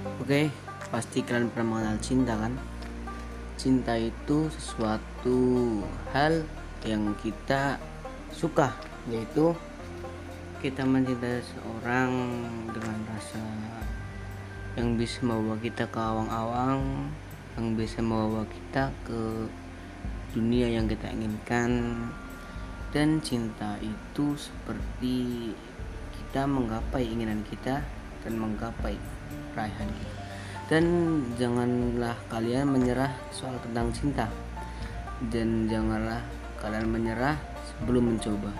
Oke, pasti kalian pernah mengenal cinta kan? Cinta itu sesuatu hal yang kita suka, yaitu kita mencintai seorang dengan rasa yang bisa membawa kita ke awang-awang, yang bisa membawa kita ke dunia yang kita inginkan. Dan cinta itu seperti kita menggapai keinginan kita dan menggapai raihan kita. Dan janganlah kalian menyerah soal tentang cinta. Dan janganlah kalian menyerah sebelum mencoba.